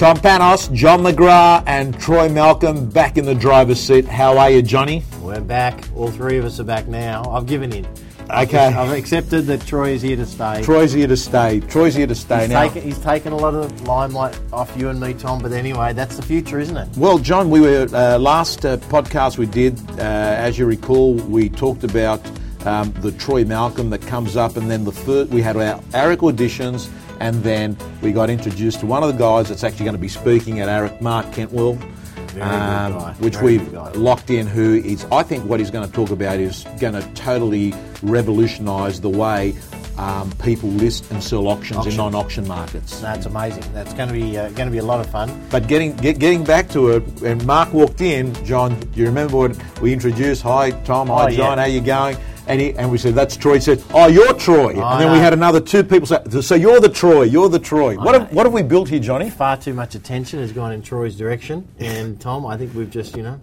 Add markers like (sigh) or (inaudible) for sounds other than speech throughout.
Tom Panos, John McGrath, and Troy Malcolm back in the driver's seat. How are you, Johnny? We're back. All three of us are back now. I've given in. Okay. I've accepted that Troy is here to stay. Troy's here to stay. Troy's here to stay he's, now. taken, he's taken a lot of limelight off you and me, Tom. But anyway, that's the future, isn't it? Well, John, we were uh, last uh, podcast we did. Uh, as you recall, we talked about um, the Troy Malcolm that comes up, and then the first, we had our AREC auditions, and then we got introduced to one of the guys that's actually going to be speaking at AREC, Mark Kentwell. Guy. which Very we've locked in. Who is? I think what he's going to talk about is going to totally revolutionise the way um, people list and sell auctions, Auction. in non-auction markets. That's amazing. That's going to be uh, going to be a lot of fun. But getting get, getting back to it, when Mark walked in, John, do you remember what we introduced? Hi, Tom. Hi, Oh, yeah. John. How you going? And, he, and we said, that's Troy. He said, oh, you're Troy. I and then we had another two people say, so you're the Troy. You're the Troy. What have, what have we built here, Johnny? Far too much attention has gone in Troy's direction, and Tom, I think we've just you know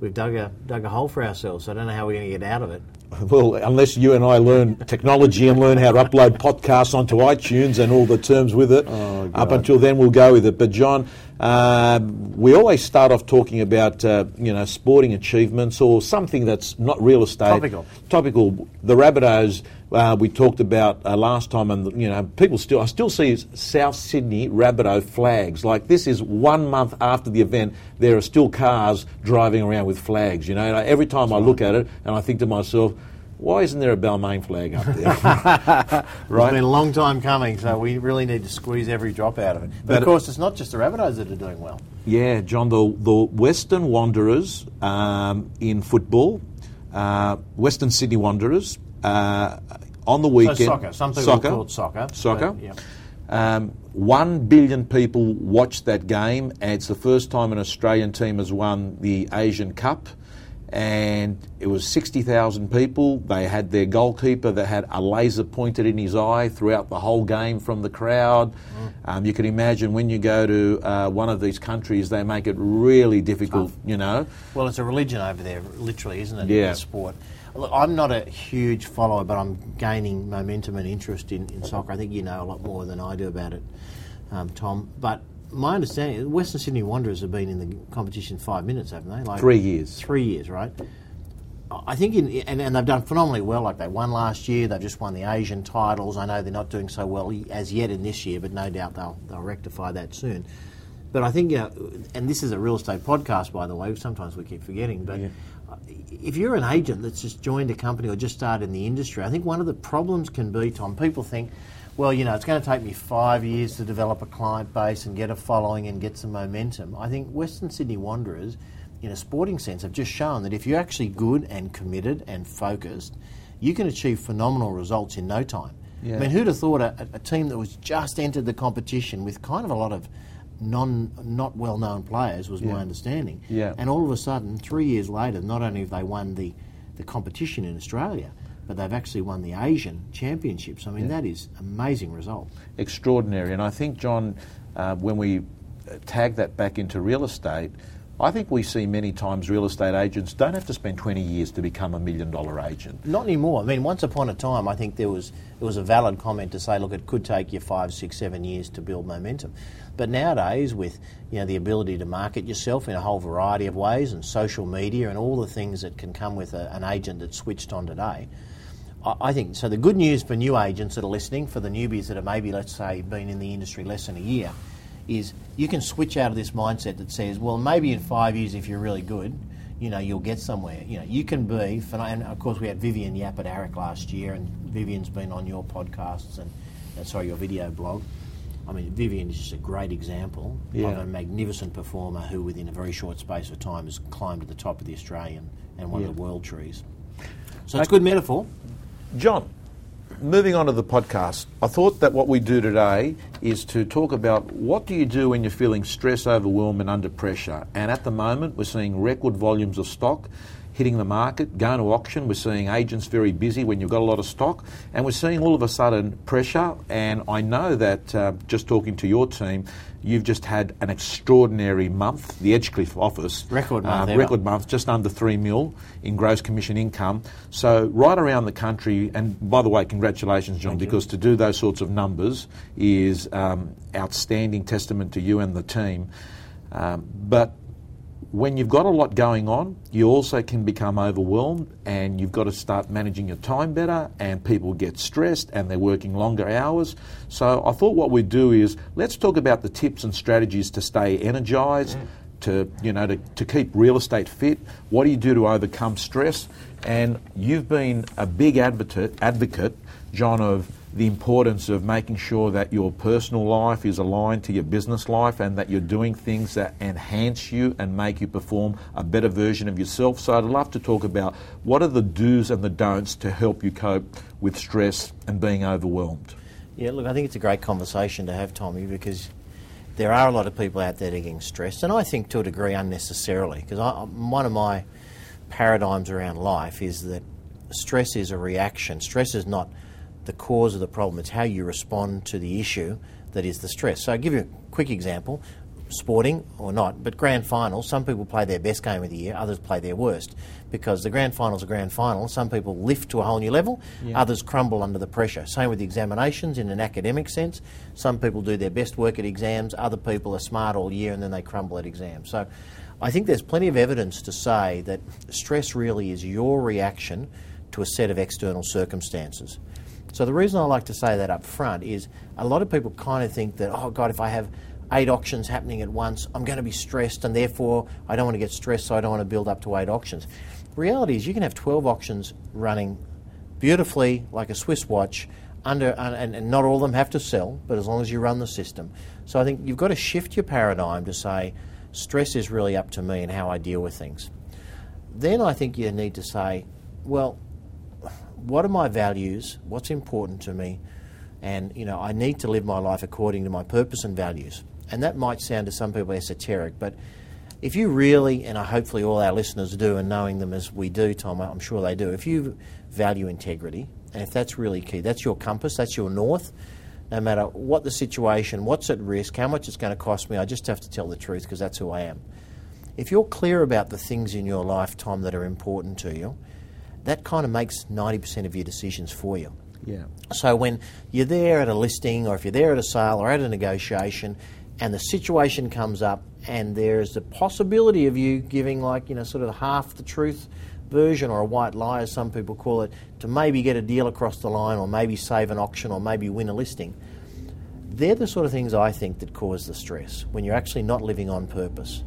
we've dug a dug a hole for ourselves. I don't know how we're going to get out of it. (laughs) Well, unless you and I learn technology and learn how to upload podcasts onto iTunes and all the terms with it, Oh, up until then we'll go with it. But John, um we always start off talking about uh, you know sporting achievements or something that's not real estate. Topical. Topical. The Rabbitohs uh, we talked about uh, last time, and you know people still I still see South Sydney Rabbitoh flags. Like this is one month after the event, there are still cars driving around with flags. You know, and I, every time I look at it, and I think to myself. Why isn't there a Balmain flag up there? (laughs) It's right? been a long time coming, so we really need to squeeze every drop out of it. But, But- of course, it's not just the Rabbitohs that are doing well. Yeah, John, the, the Western Wanderers um, in football, uh, Western Sydney Wanderers, uh, on the So weekend. soccer. Some people call it soccer. Soccer. but, yeah. Um, one billion people watched that game, and it's the first time an Australian team has won the Asian Cup. And it was 60,000 people. They had their goalkeeper that had a laser pointed in his eye throughout the whole game from the crowd. Mm. Um, you can imagine when you go to uh, one of these countries, they make it really difficult, you know. Well, it's a religion over there, literally, isn't it? Yeah. In sport. Look, I'm not a huge follower, but I'm gaining momentum and interest in, in soccer. I think you know a lot more than I do about it, um, Tom. But my understanding, Western Sydney Wanderers have been in the competition five minutes, haven't they? Like Three years. Three years, right? I think, in, and, and they've done phenomenally well. Like they won last year, they've just won the Asian titles. I know they're not doing so well as yet in this year, but no doubt they'll they'll rectify that soon. But I think, you know, and this is a real estate podcast, by the way. Sometimes we keep forgetting, but if you're an agent that's just joined a company or just started in the industry, I think one of the problems can be, Tom. People think, well, you know, it's going to take me five years to develop a client base and get a following and get some momentum. I think Western Sydney Wanderers, in a sporting sense, have just shown that if you're actually good and committed and focused, you can achieve phenomenal results in no time. Yeah. I mean, who'd have thought a, a team that was just entered the competition with kind of a lot of non not well known players was my understanding. Yeah. And all of a sudden, three years later, not only have they won the, the competition in Australia, but they've actually won the Asian Championships. I mean, that is amazing result. extraordinary. And I think, John, uh, when we tag that back into real estate, I think we see many times real estate agents don't have to spend 20 years to become a million dollar agent. Not anymore. I mean, once upon a time, I think there was it was a valid comment to say, look, it could take you five, six, seven years to build momentum. But nowadays, with you know the ability to market yourself in a whole variety of ways, and social media, and all the things that can come with a, an agent that's switched on today, I, I think so. The good news for new agents that are listening, for the newbies that have maybe, let's say, been in the industry less than a year, is you can switch out of this mindset that says, well, maybe in five years, if you're really good, you know, you'll get somewhere. You know, you can be, and of course, we had Vivian Yap at AREC last year, and Vivian's been on your podcasts and, uh, sorry, your video blog. I mean, Vivian is just a great example Yeah. of a magnificent performer who, within a very short space of time, has climbed to the top of the Australian and one Yeah. of the world trees. So it's a good metaphor. John, moving on to the podcast, I thought that what we do today is to talk about what do you do when you're feeling stress, overwhelmed, and under pressure. And at the moment, we're seeing record volumes of stock hitting the market, going to auction. We're seeing agents very busy when you've got a lot of stock, and we're seeing all of a sudden pressure. And I know that uh, just talking to your team, you've just had an extraordinary month. The Edgecliff office record month, uh, record month, just under three mil in gross commission income. So right around the country, and by the way, congratulations, John, Thank because you. to do those sorts of numbers is um, outstanding testament to you and the team. Um, but when you've got a lot going on, you also can become overwhelmed and you've got to start managing your time better and people get stressed and they're working longer hours. So I thought what we'd do is let's talk about the tips and strategies to stay energized, mm. to you know to, to keep real estate fit. What do you do to overcome stress? And you've been a big advocate advocate, John, of the importance of making sure that your personal life is aligned to your business life and that you're doing things that enhance you and make you perform a better version of yourself. So I'd love to talk about what are the do's and the don'ts to help you cope with stress and being overwhelmed. Yeah, look, I think it's a great conversation to have, Tommy, because there are a lot of people out there that are getting stressed, and I think to a degree unnecessarily, because one of my paradigms around life is that stress is a reaction. Stress is not the cause of the problem. It's how you respond to the issue that is the stress. So I'll give you a quick example. Sporting or not, but grand finals, some people play their best game of the year, others play their worst. Because the grand finals are grand finals, some people lift to a whole new level, yeah. others crumble under the pressure. Same with the examinations in an academic sense. Some people do their best work at exams, other people are smart all year and then they crumble at exams. So I think there's plenty of evidence to say that stress really is your reaction to a set of external circumstances. So the reason I like to say that up front is a lot of people kind of think that, oh God, if I have eight auctions happening at once, I'm going to be stressed and therefore I don't want to get stressed, so I don't want to build up to eight auctions. Reality is you can have 12 auctions running beautifully like a Swiss watch under, and, and not all of them have to sell, but as long as you run the system. So I think you've got to shift your paradigm to say stress is really up to me and how I deal with things. Then I think you need to say, well, what are my values? What's important to me? And you know, I need to live my life according to my purpose and values. And that might sound to some people esoteric, but if you really, and I hopefully all our listeners do, and knowing them as we do, Tom, I'm sure they do. If you value integrity, and if that's really key, that's your compass, that's your north. No matter what the situation, what's at risk, how much it's going to cost me, I just have to tell the truth because that's who I am. If you're clear about the things in your life, Tom, that are important to you, that kind of makes 90% of your decisions for you. Yeah. So when you're there at a listing or if you're there at a sale or at a negotiation and the situation comes up and there's a possibility of you giving like, you know, sort of half the truth version or a white lie as some people call it to maybe get a deal across the line or maybe save an auction or maybe win a listing. They're the sort of things I think that cause the stress when you're actually not living on purpose.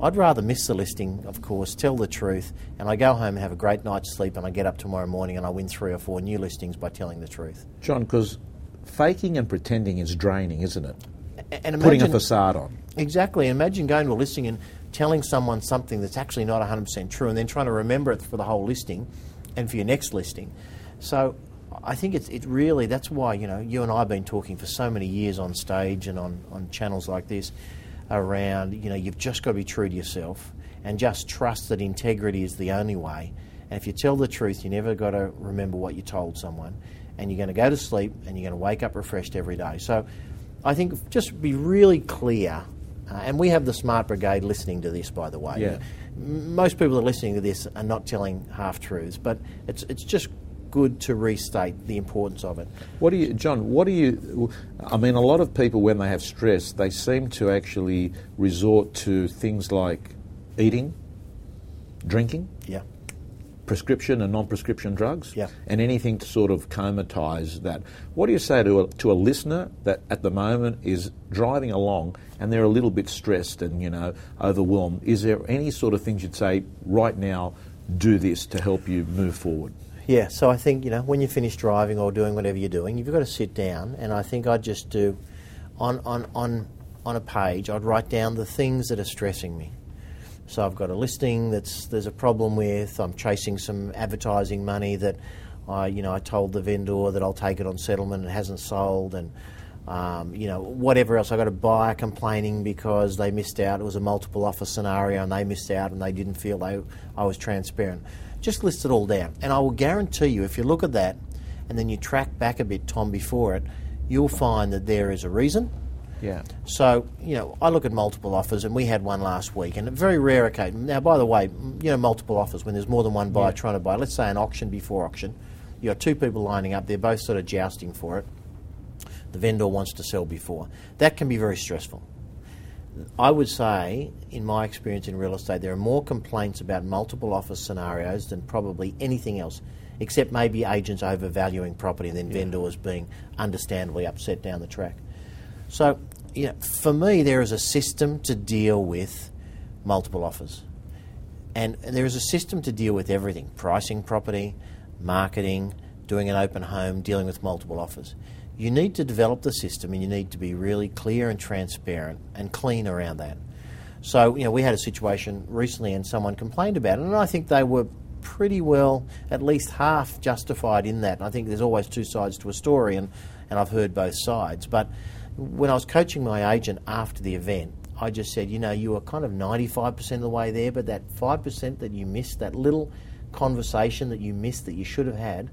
I'd rather miss the listing, of course, tell the truth, and I go home and have a great night's sleep, and I get up tomorrow morning and I win three or four new listings by telling the truth. John, because faking and pretending is draining, isn't it? And imagine, Putting a facade on. Exactly. Imagine going to a listing and telling someone something that's actually not 100% true, and then trying to remember it for the whole listing and for your next listing. So I think it's it really that's why you know you and I have been talking for so many years on stage and on, on channels like this around, you know, you've just got to be true to yourself and just trust that integrity is the only way. And if you tell the truth, you never got to remember what you told someone. And you're going to go to sleep and you're going to wake up refreshed every day. So I think just be really clear. Uh, and we have the Smart Brigade listening to this, by the way. Yeah. Most people that are listening to this are not telling half truths, but it's, it's just good to restate the importance of it. What do you, John? What do you? I mean, a lot of people when they have stress, they seem to actually resort to things like eating, drinking, yeah, prescription and non-prescription drugs, yeah, and anything to sort of comatize that. What do you say to a, to a listener that at the moment is driving along and they're a little bit stressed and you know overwhelmed? Is there any sort of things you'd say right now? Do this to help you move forward. Yeah, so I think, you know, when you finish driving or doing whatever you're doing, you've got to sit down, and I think I'd just do, on, on, on, on a page, I'd write down the things that are stressing me. So I've got a listing that's there's a problem with, I'm chasing some advertising money that I, you know, I told the vendor that I'll take it on settlement and it hasn't sold, and um, you know, whatever else. I got a buyer complaining because they missed out. It was a multiple offer scenario and they missed out and they didn't feel they, I was transparent. Just list it all down. And I will guarantee you, if you look at that and then you track back a bit, Tom, before it, you'll find that there is a reason. Yeah. So, you know, I look at multiple offers, and we had one last week, and a very rare occasion. Now, by the way, you know, multiple offers, when there's more than one buyer Yeah. trying to buy, let's say an auction before auction, you got two people lining up, they're both sort of jousting for it. The vendor wants to sell before. That can be very stressful. I would say, in my experience in real estate, there are more complaints about multiple offer scenarios than probably anything else, except maybe agents overvaluing property and then vendors being understandably upset down the track. So, you know, for me, there is a system to deal with multiple offers. And there is a system to deal with everything pricing property, marketing, doing an open home, dealing with multiple offers. You need to develop the system and you need to be really clear and transparent and clean around that. So, you know, we had a situation recently and someone complained about it, and I think they were pretty well, at least half justified in that. And I think there's always two sides to a story, and, and I've heard both sides. But when I was coaching my agent after the event, I just said, you know, you were kind of 95% of the way there, but that 5% that you missed, that little conversation that you missed that you should have had,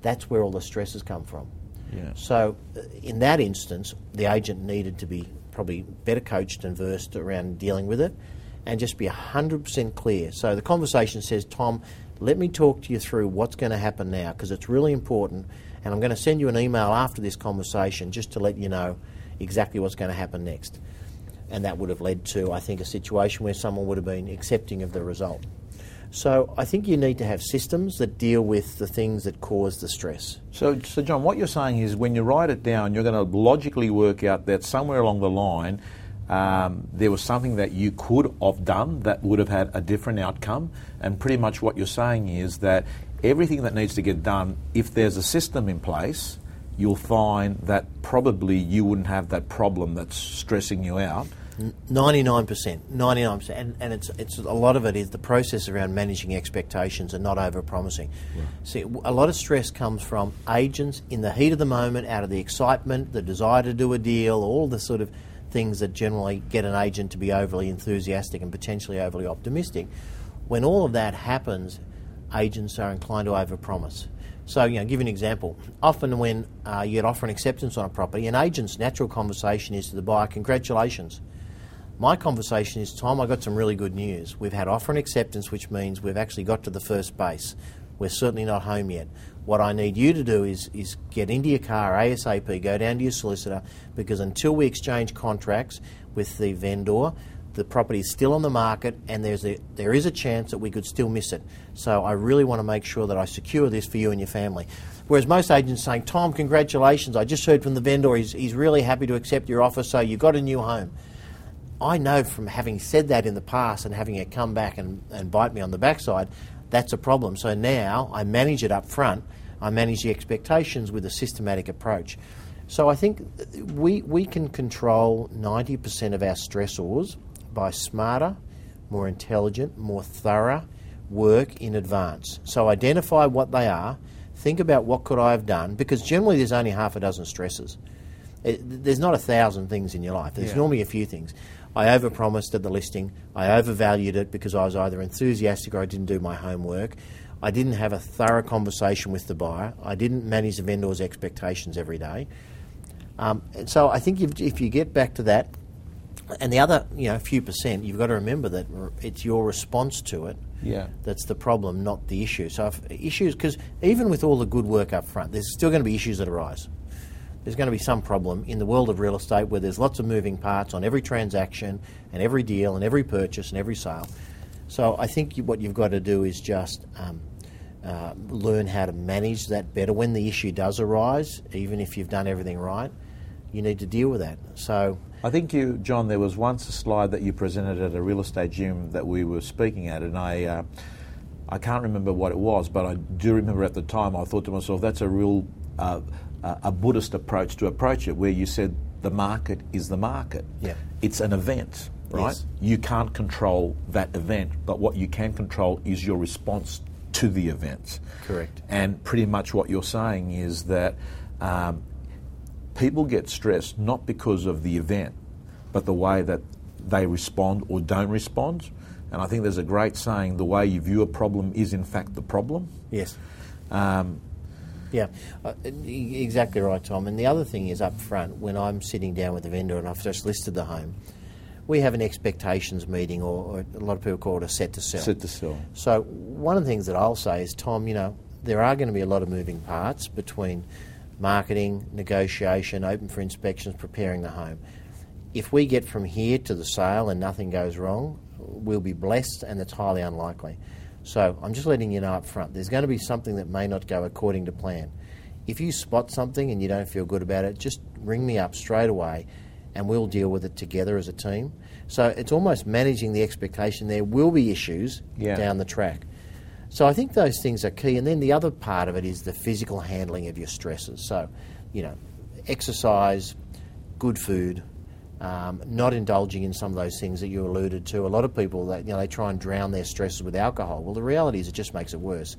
that's where all the stresses come from. Yeah. So, uh, in that instance, the agent needed to be probably better coached and versed around dealing with it and just be 100% clear. So, the conversation says, Tom, let me talk to you through what's going to happen now because it's really important. And I'm going to send you an email after this conversation just to let you know exactly what's going to happen next. And that would have led to, I think, a situation where someone would have been accepting of the result. So I think you need to have systems that deal with the things that cause the stress. So, so John, what you're saying is when you write it down, you're going to logically work out that somewhere along the line um, there was something that you could have done that would have had a different outcome. And pretty much what you're saying is that everything that needs to get done, if there's a system in place, you'll find that probably you wouldn't have that problem that's stressing you out. Ninety-nine percent, ninety-nine percent, and and it's it's a lot of it is the process around managing expectations and not over-promising. See, w- a lot of stress comes from agents in the heat of the moment, out of the excitement, the desire to do a deal, all the sort of things that generally get an agent to be overly enthusiastic and potentially overly optimistic. When all of that happens, agents are inclined to overpromise. So, you know, give you an example. Often, when uh, you get offer an acceptance on a property, an agent's natural conversation is to the buyer, "Congratulations." My conversation is, Tom, I got some really good news. We've had offer and acceptance, which means we've actually got to the first base. We're certainly not home yet. What I need you to do is, is get into your car ASAP, go down to your solicitor, because until we exchange contracts with the vendor, the property is still on the market and there's a, there is a chance that we could still miss it. So I really want to make sure that I secure this for you and your family. Whereas most agents saying, Tom, congratulations, I just heard from the vendor, he's, he's really happy to accept your offer, so you got a new home. I know from having said that in the past and having it come back and, and bite me on the backside, that's a problem. So now I manage it up front. I manage the expectations with a systematic approach. So I think we, we can control 90% of our stressors by smarter, more intelligent, more thorough work in advance. So identify what they are, think about what could I have done, because generally there's only half a dozen stresses. It, there's not a thousand things in your life. There's Yeah. normally a few things. I overpromised at the listing. I overvalued it because I was either enthusiastic or I didn't do my homework. I didn't have a thorough conversation with the buyer. I didn't manage the vendor's expectations every day. Um, and so I think if, if you get back to that, and the other, you know, few percent, you've got to remember that it's your response to it Yeah. that's the problem, not the issue. So if issues, because even with all the good work up front, there's still going to be issues that arise. There's going to be some problem in the world of real estate where there's lots of moving parts on every transaction and every deal and every purchase and every sale. So I think what you've got to do is just um, uh, learn how to manage that better. When the issue does arise, even if you've done everything right, you need to deal with that. So I think you, John, there was once a slide that you presented at a real estate gym that we were speaking at, and I, uh, I can't remember what it was, but I do remember at the time I thought to myself, that's a real, uh, uh, a Buddhist approach to approach it, where you said the market is the market. Yeah. It's an event, right? Yes. You can't control that event, but what you can control is your response to the event. Correct. And pretty much what you're saying is that um, people get stressed not because of the event, but the way that they respond or don't respond. And I think there's a great saying: the way you view a problem is in fact the problem. Yes. Um, Yeah, uh, exactly right, Tom. And the other thing is up front, when I'm sitting down with the vendor and I've just listed the home, we have an expectations meeting, or, or a lot of people call it a set to sell. Set to sell. So one of the things that I'll say is, Tom, you know, there are going to be a lot of moving parts between marketing, negotiation, open for inspections, preparing the home. If we get from here to the sale and nothing goes wrong, we'll be blessed, and it's highly unlikely. So I'm just letting you know up front. There's going to be something that may not go according to plan. If you spot something and you don't feel good about it, just ring me up straight away and we'll deal with it together as a team. So it's almost managing the expectation there will be issues Yeah. down the track. So I think those things are key. And then the other part of it is the physical handling of your stresses. So, you know, exercise, good food, um, not indulging in some of those things that you alluded to. A lot of people that you know they try and drown their stresses with alcohol. Well, the reality is it just makes it worse.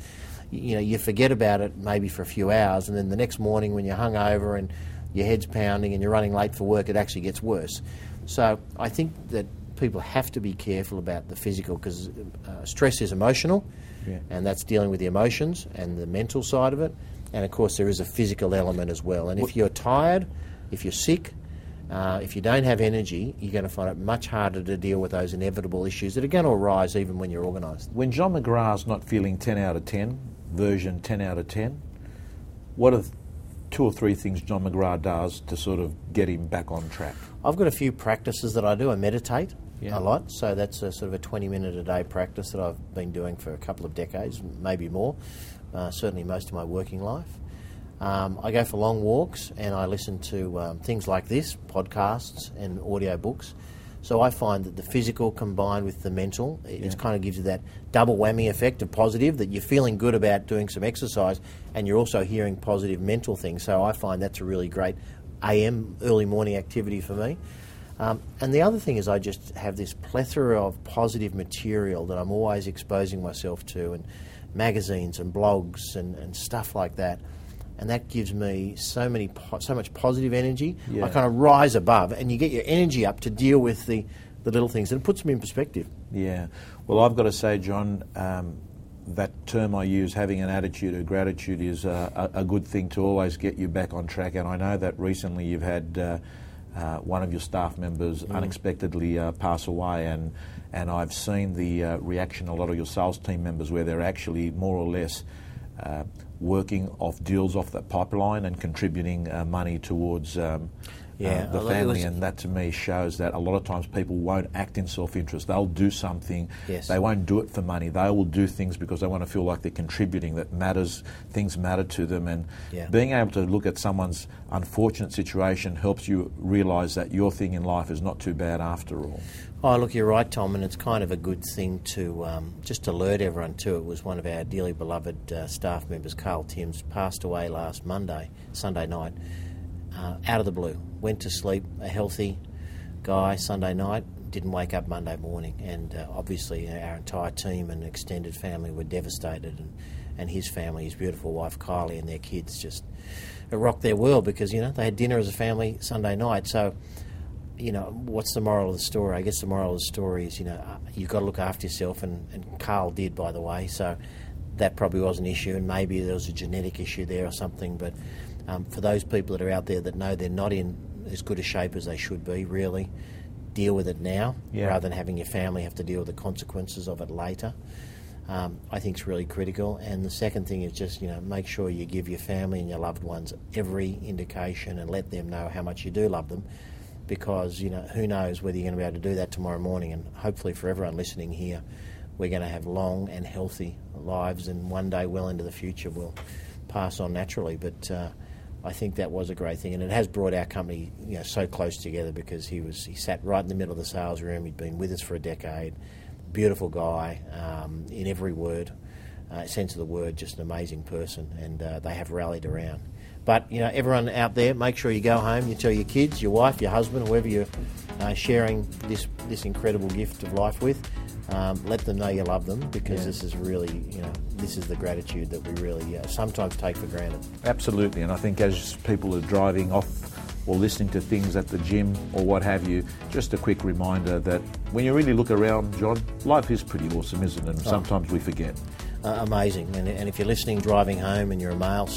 You, you know, you forget about it maybe for a few hours, and then the next morning when you're hungover and your head's pounding and you're running late for work, it actually gets worse. So I think that people have to be careful about the physical because uh, stress is emotional, Yeah. and that's dealing with the emotions and the mental side of it. And of course, there is a physical element as well. And if you're tired, if you're sick, uh, if you don't have energy, you're going to find it much harder to deal with those inevitable issues that are going to arise even when you're organised. When John McGrath's not feeling 10 out of 10, version 10 out of 10, what are two or three things John McGrath does to sort of get him back on track? I've got a few practices that I do. I meditate Yeah. a lot, so that's a sort of a 20 minute a day practice that I've been doing for a couple of decades, maybe more, uh, certainly most of my working life. Um, I go for long walks and I listen to um, things like this, podcasts and audio books. So I find that the physical combined with the mental, it it kind of gives you that double whammy effect of positive that you're feeling good about doing some exercise and you're also hearing positive mental things. So I find that's a really great AM early morning activity for me. Um, and the other thing is, I just have this plethora of positive material that I'm always exposing myself to, and magazines and blogs and, and stuff like that. And that gives me so many, po- so much positive energy. Yeah. I kind of rise above, and you get your energy up to deal with the, the little things, and it puts me in perspective. Yeah. Well, I've got to say, John, um, that term I use, having an attitude of gratitude, is uh, a, a good thing to always get you back on track. And I know that recently you've had uh, uh, one of your staff members unexpectedly uh, pass away, and and I've seen the uh, reaction of a lot of your sales team members where they're actually more or less. Uh, working off deals off that pipeline and contributing uh, money towards um, Yeah, uh, the family, was- and that to me shows that a lot of times people won't act in self-interest. They'll do something. Yes. They won't do it for money. They will do things because they want to feel like they're contributing. That matters. Things matter to them, and Yeah. being able to look at someone's unfortunate situation helps you realise that your thing in life is not too bad after all. Oh, look, you're right, Tom, and it's kind of a good thing to um, just alert everyone to. It was one of our dearly beloved uh, staff members, Carl Timms, passed away last Monday, Sunday night, uh, out of the blue. Went to sleep, a healthy guy, Sunday night, didn't wake up Monday morning, and uh, obviously our entire team and extended family were devastated, and, and his family, his beautiful wife Kylie, and their kids just it rocked their world because you know they had dinner as a family Sunday night, so you know, what's the moral of the story? I guess the moral of the story is, you know, uh, you've got to look after yourself, and, and Carl did, by the way, so that probably was an issue, and maybe there was a genetic issue there or something. But um, for those people that are out there that know they're not in as good a shape as they should be, really deal with it now Yeah. rather than having your family have to deal with the consequences of it later. Um, I think it's really critical. And the second thing is just you know make sure you give your family and your loved ones every indication and let them know how much you do love them, because you know who knows whether you're going to be able to do that tomorrow morning. And hopefully for everyone listening here, we're going to have long and healthy lives, and one day well into the future we'll pass on naturally. But uh, I think that was a great thing, and it has brought our company you know so close together because he was he sat right in the middle of the sales room. He'd been with us for a decade. Beautiful guy um, in every word, uh, sense of the word, just an amazing person, and uh, they have rallied around. But you know, everyone out there, make sure you go home. You tell your kids, your wife, your husband, whoever you're uh, sharing this this incredible gift of life with. Um, let them know you love them because Yeah. this is really, you know, this is the gratitude that we really uh, sometimes take for granted. Absolutely, and I think as people are driving off or listening to things at the gym or what have you, just a quick reminder that when you really look around, John, life is pretty awesome, isn't it? And sometimes we forget. Uh, amazing. And, and if you're listening driving home and you're a male,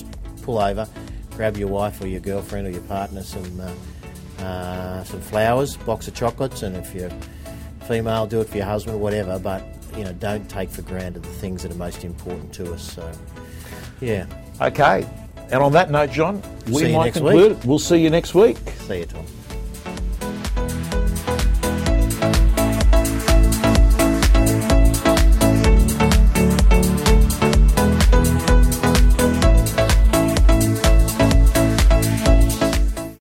pull over, grab your wife or your girlfriend or your partner some uh, uh, some flowers, box of chocolates, and if you're female, do it for your husband or whatever. But you know, don't take for granted the things that are most important to us. So, yeah. Okay. And on that note, John, we might conclude. it. We'll see you next week. See you, Tom.